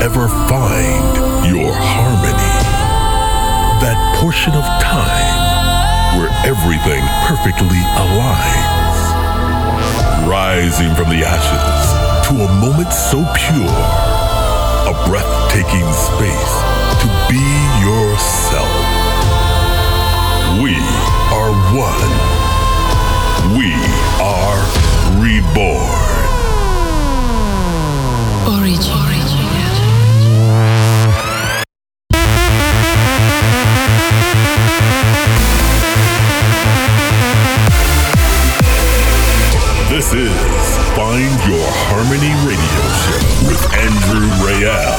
ever find your harmony. That portion of time where everything perfectly aligns. Rising from the ashes to a moment so pure, a breathtaking space to be yourself. We are one. We are reborn. Origin. Find Your Harmony Radio Show with Andrew Rayel.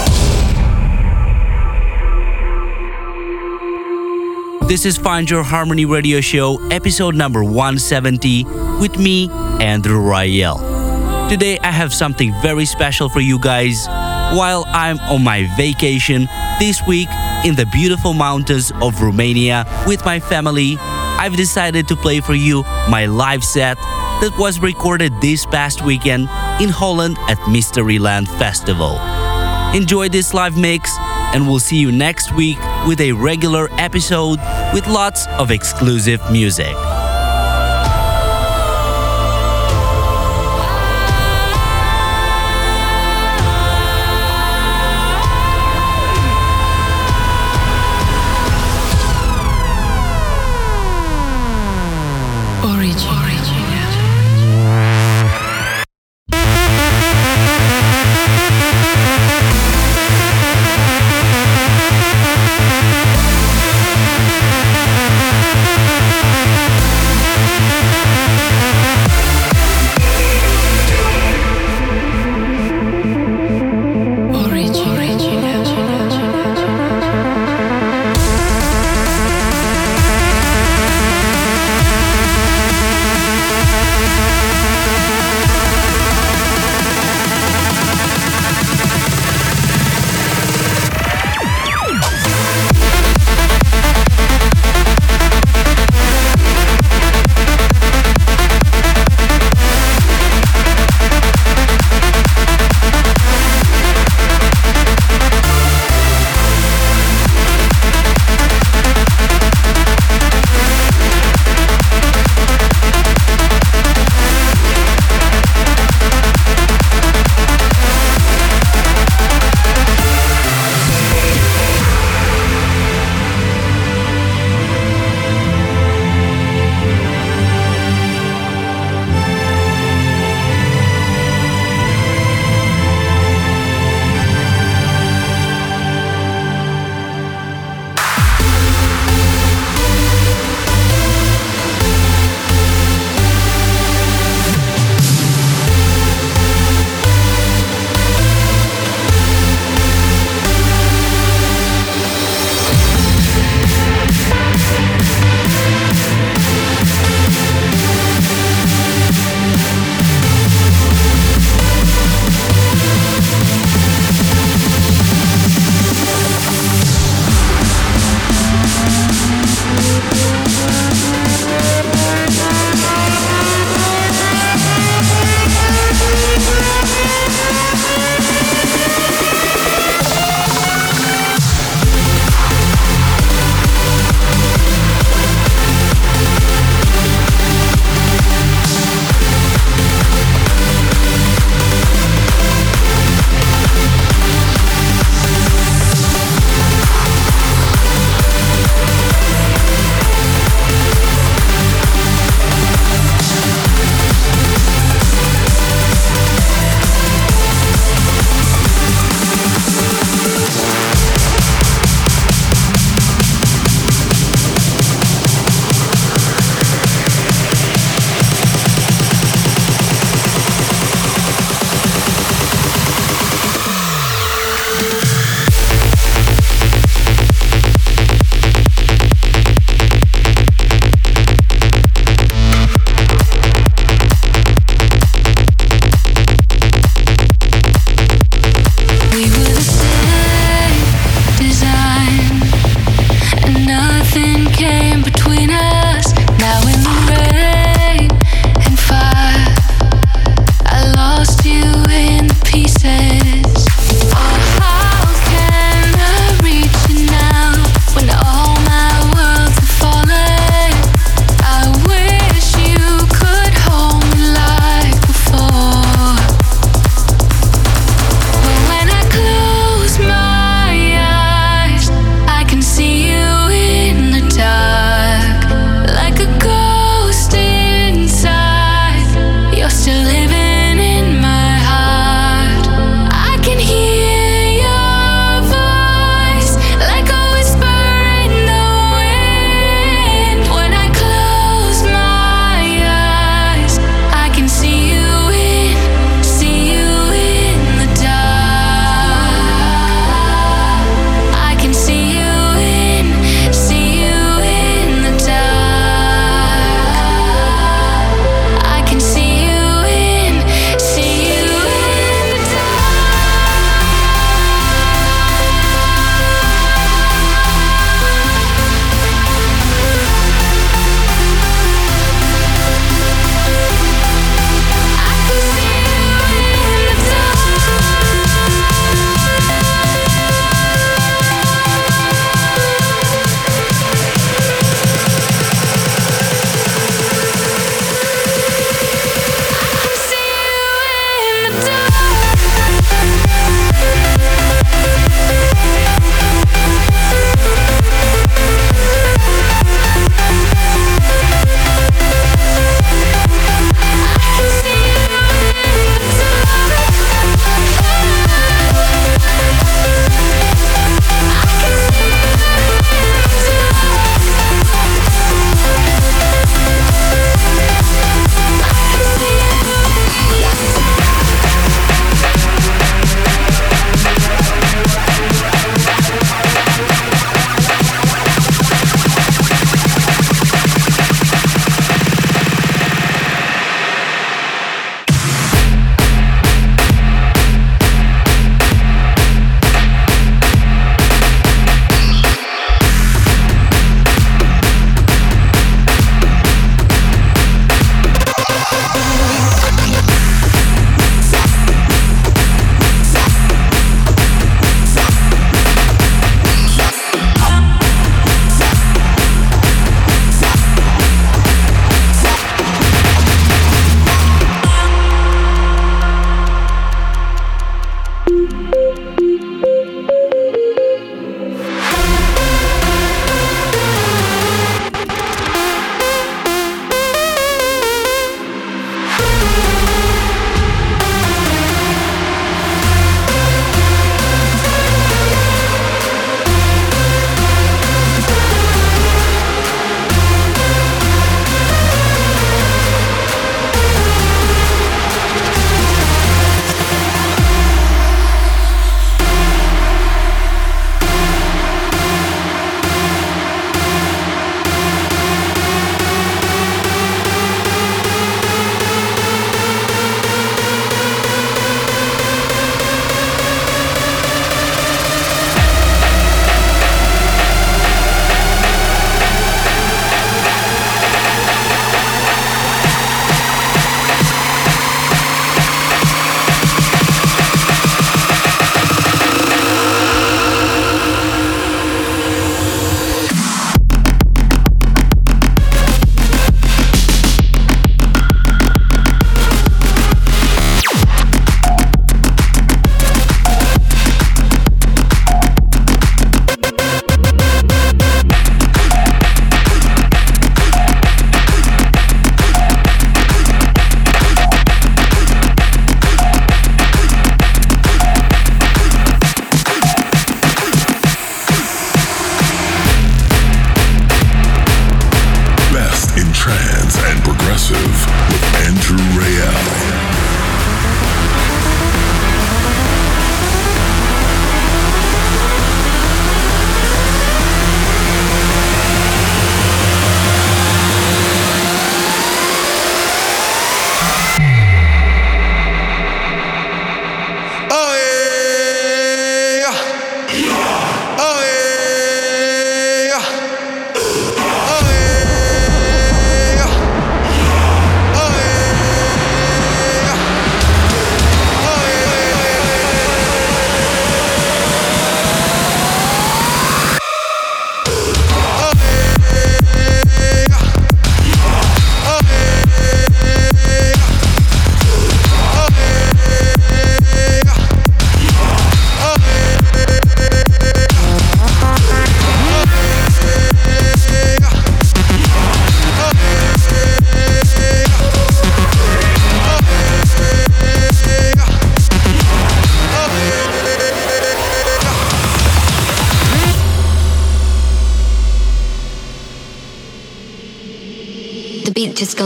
This is Find Your Harmony Radio Show, episode number 170, with me, Andrew Rayel. Today I have something very special for you guys. While I'm on my vacation this week in the beautiful mountains of Romania with my family, I've decided to play for you my live set that was recorded this past weekend in Holland at Mysteryland Festival. Enjoy this live mix, and we'll see you next week with a regular episode with lots of exclusive music.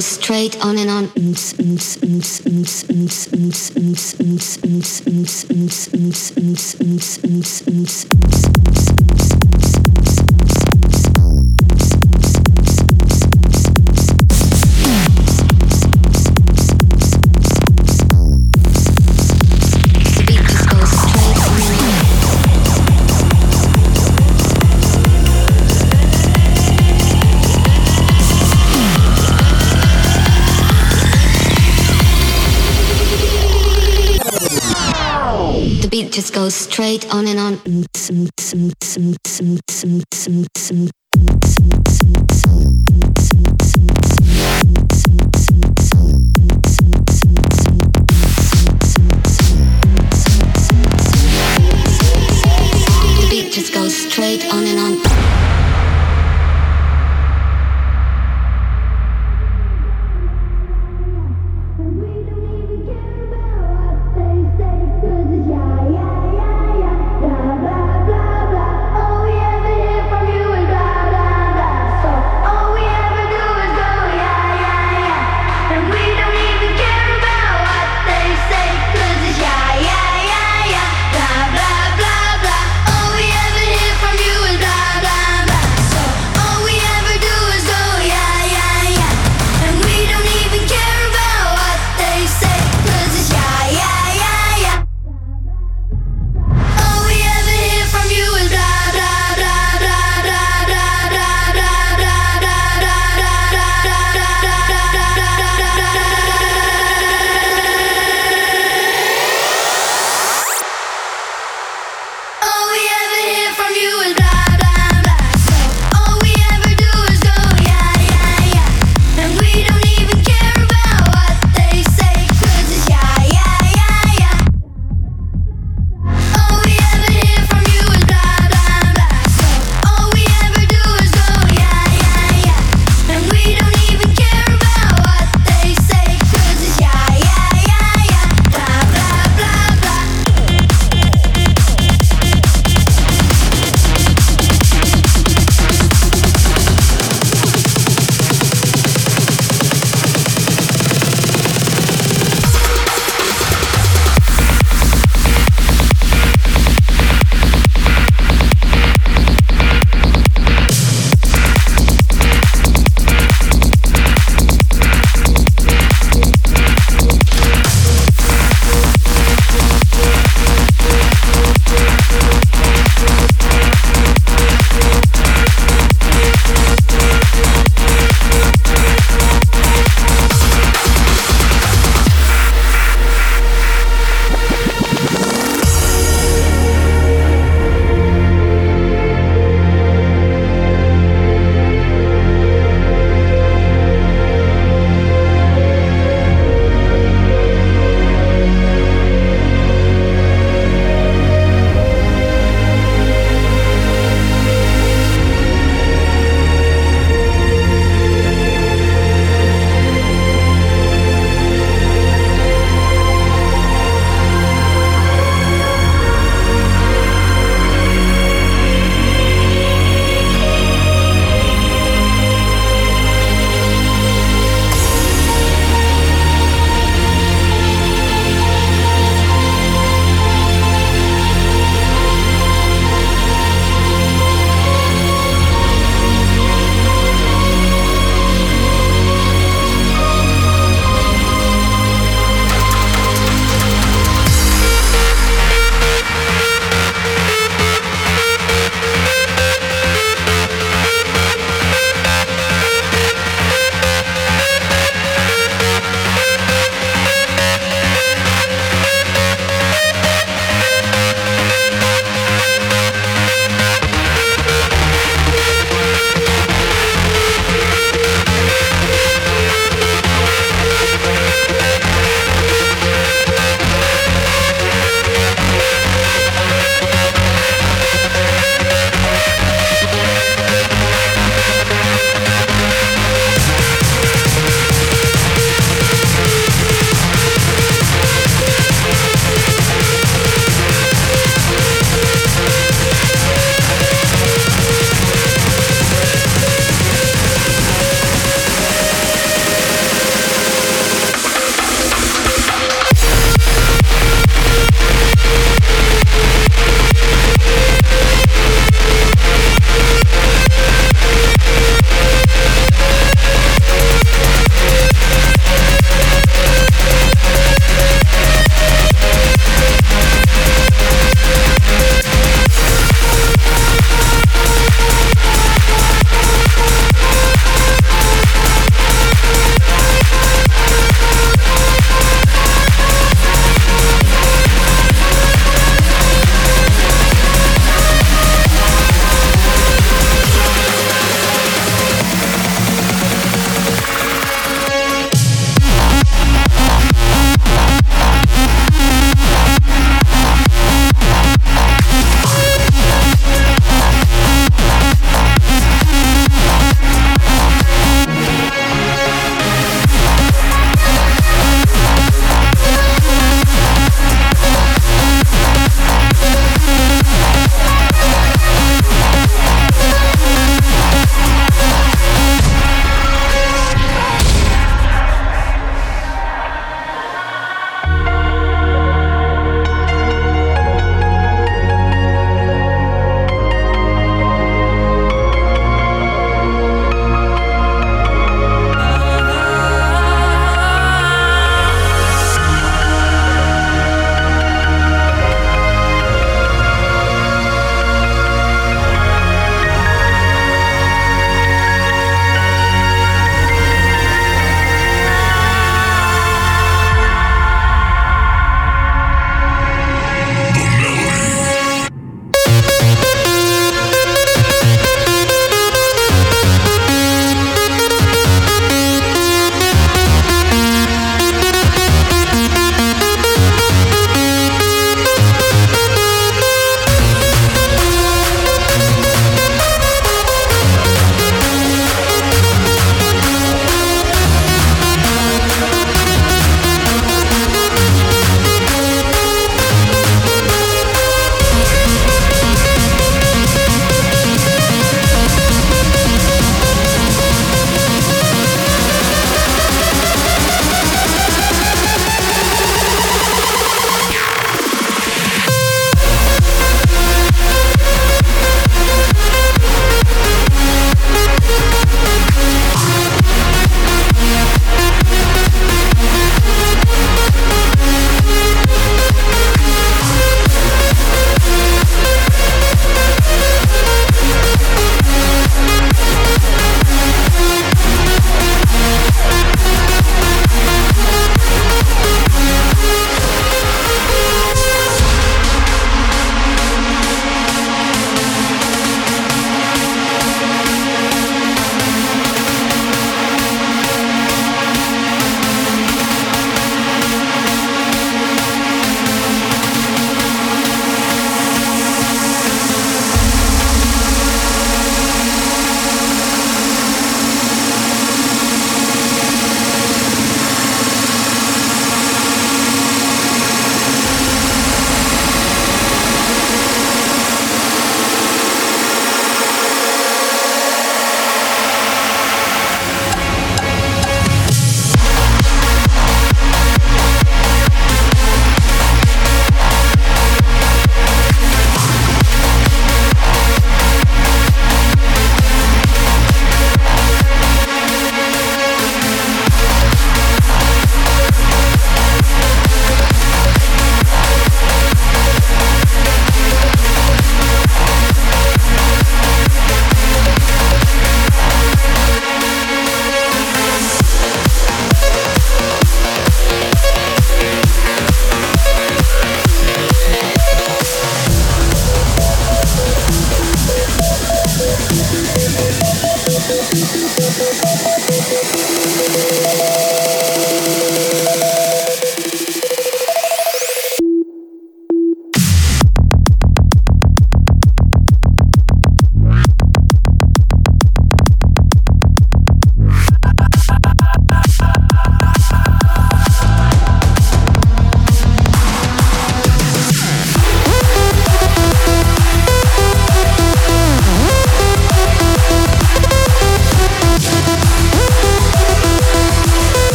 Straight on and on. goes straight on and on.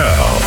now.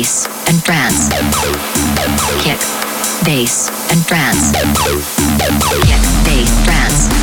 bass, and France. Kick, bass, and France. Kick, bass, France.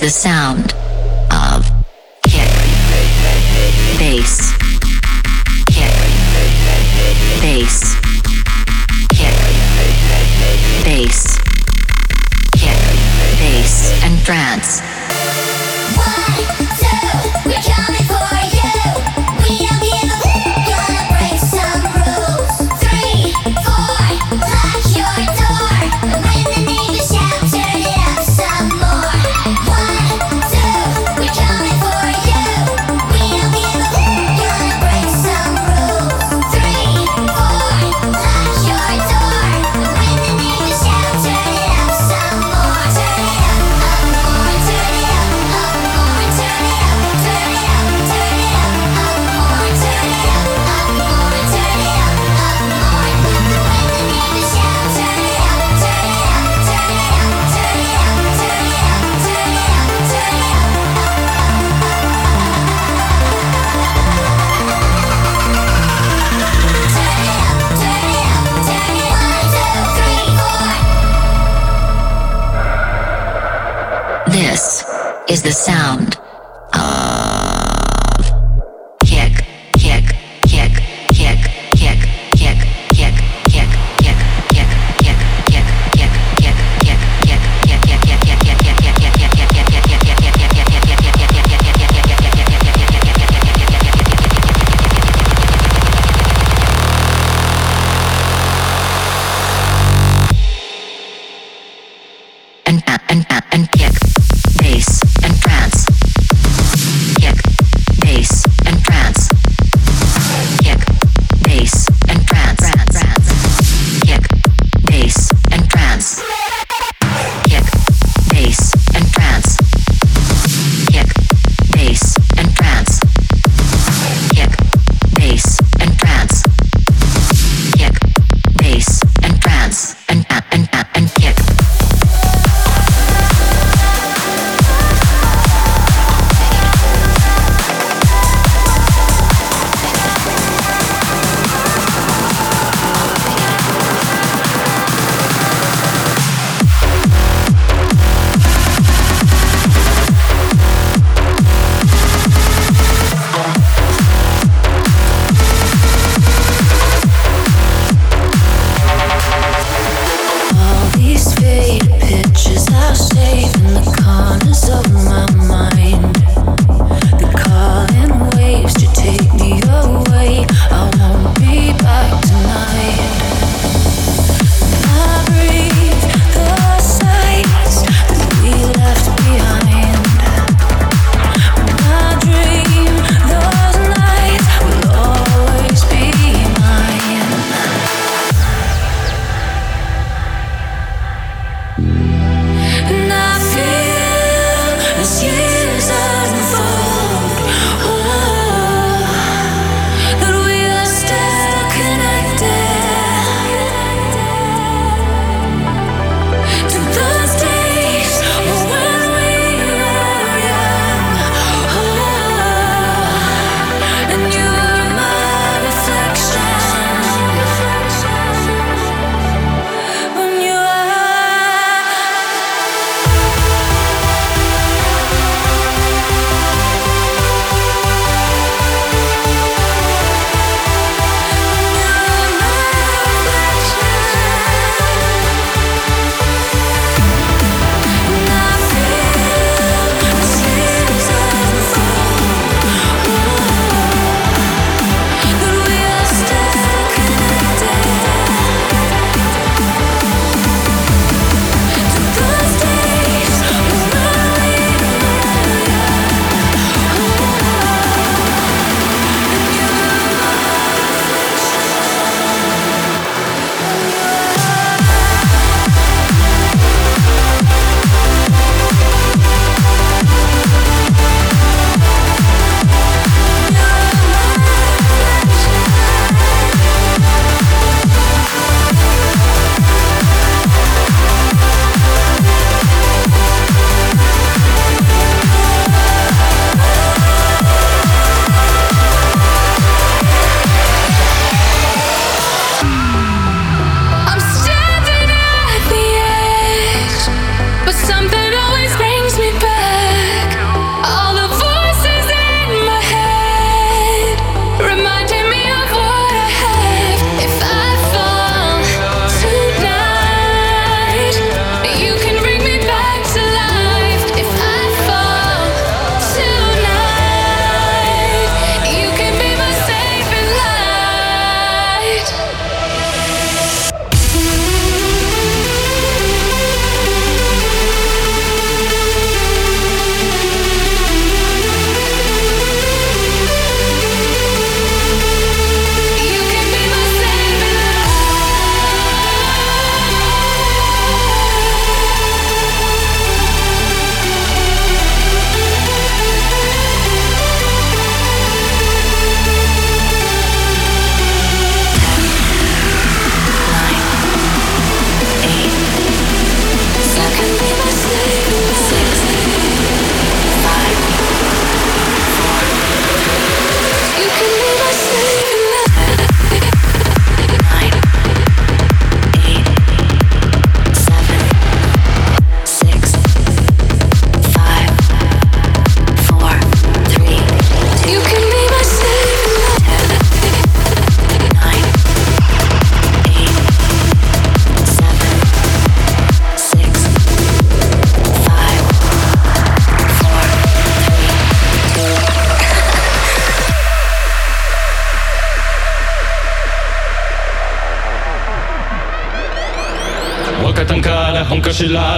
The sound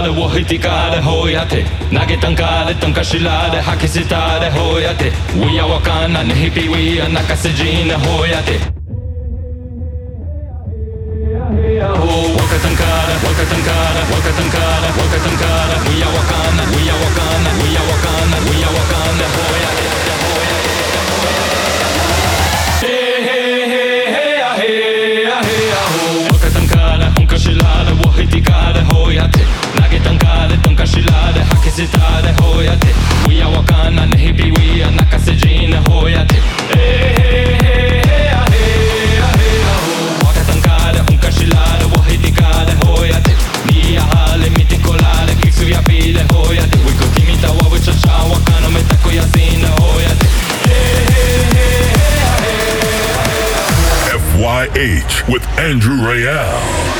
られをひてかれほやて投げたんかれとんかしられ吐き捨てたれほやて We are わかんなねひぴ We are 泣かせじなほやて若たんから若たんから若たんから若 with Andrew Rayel.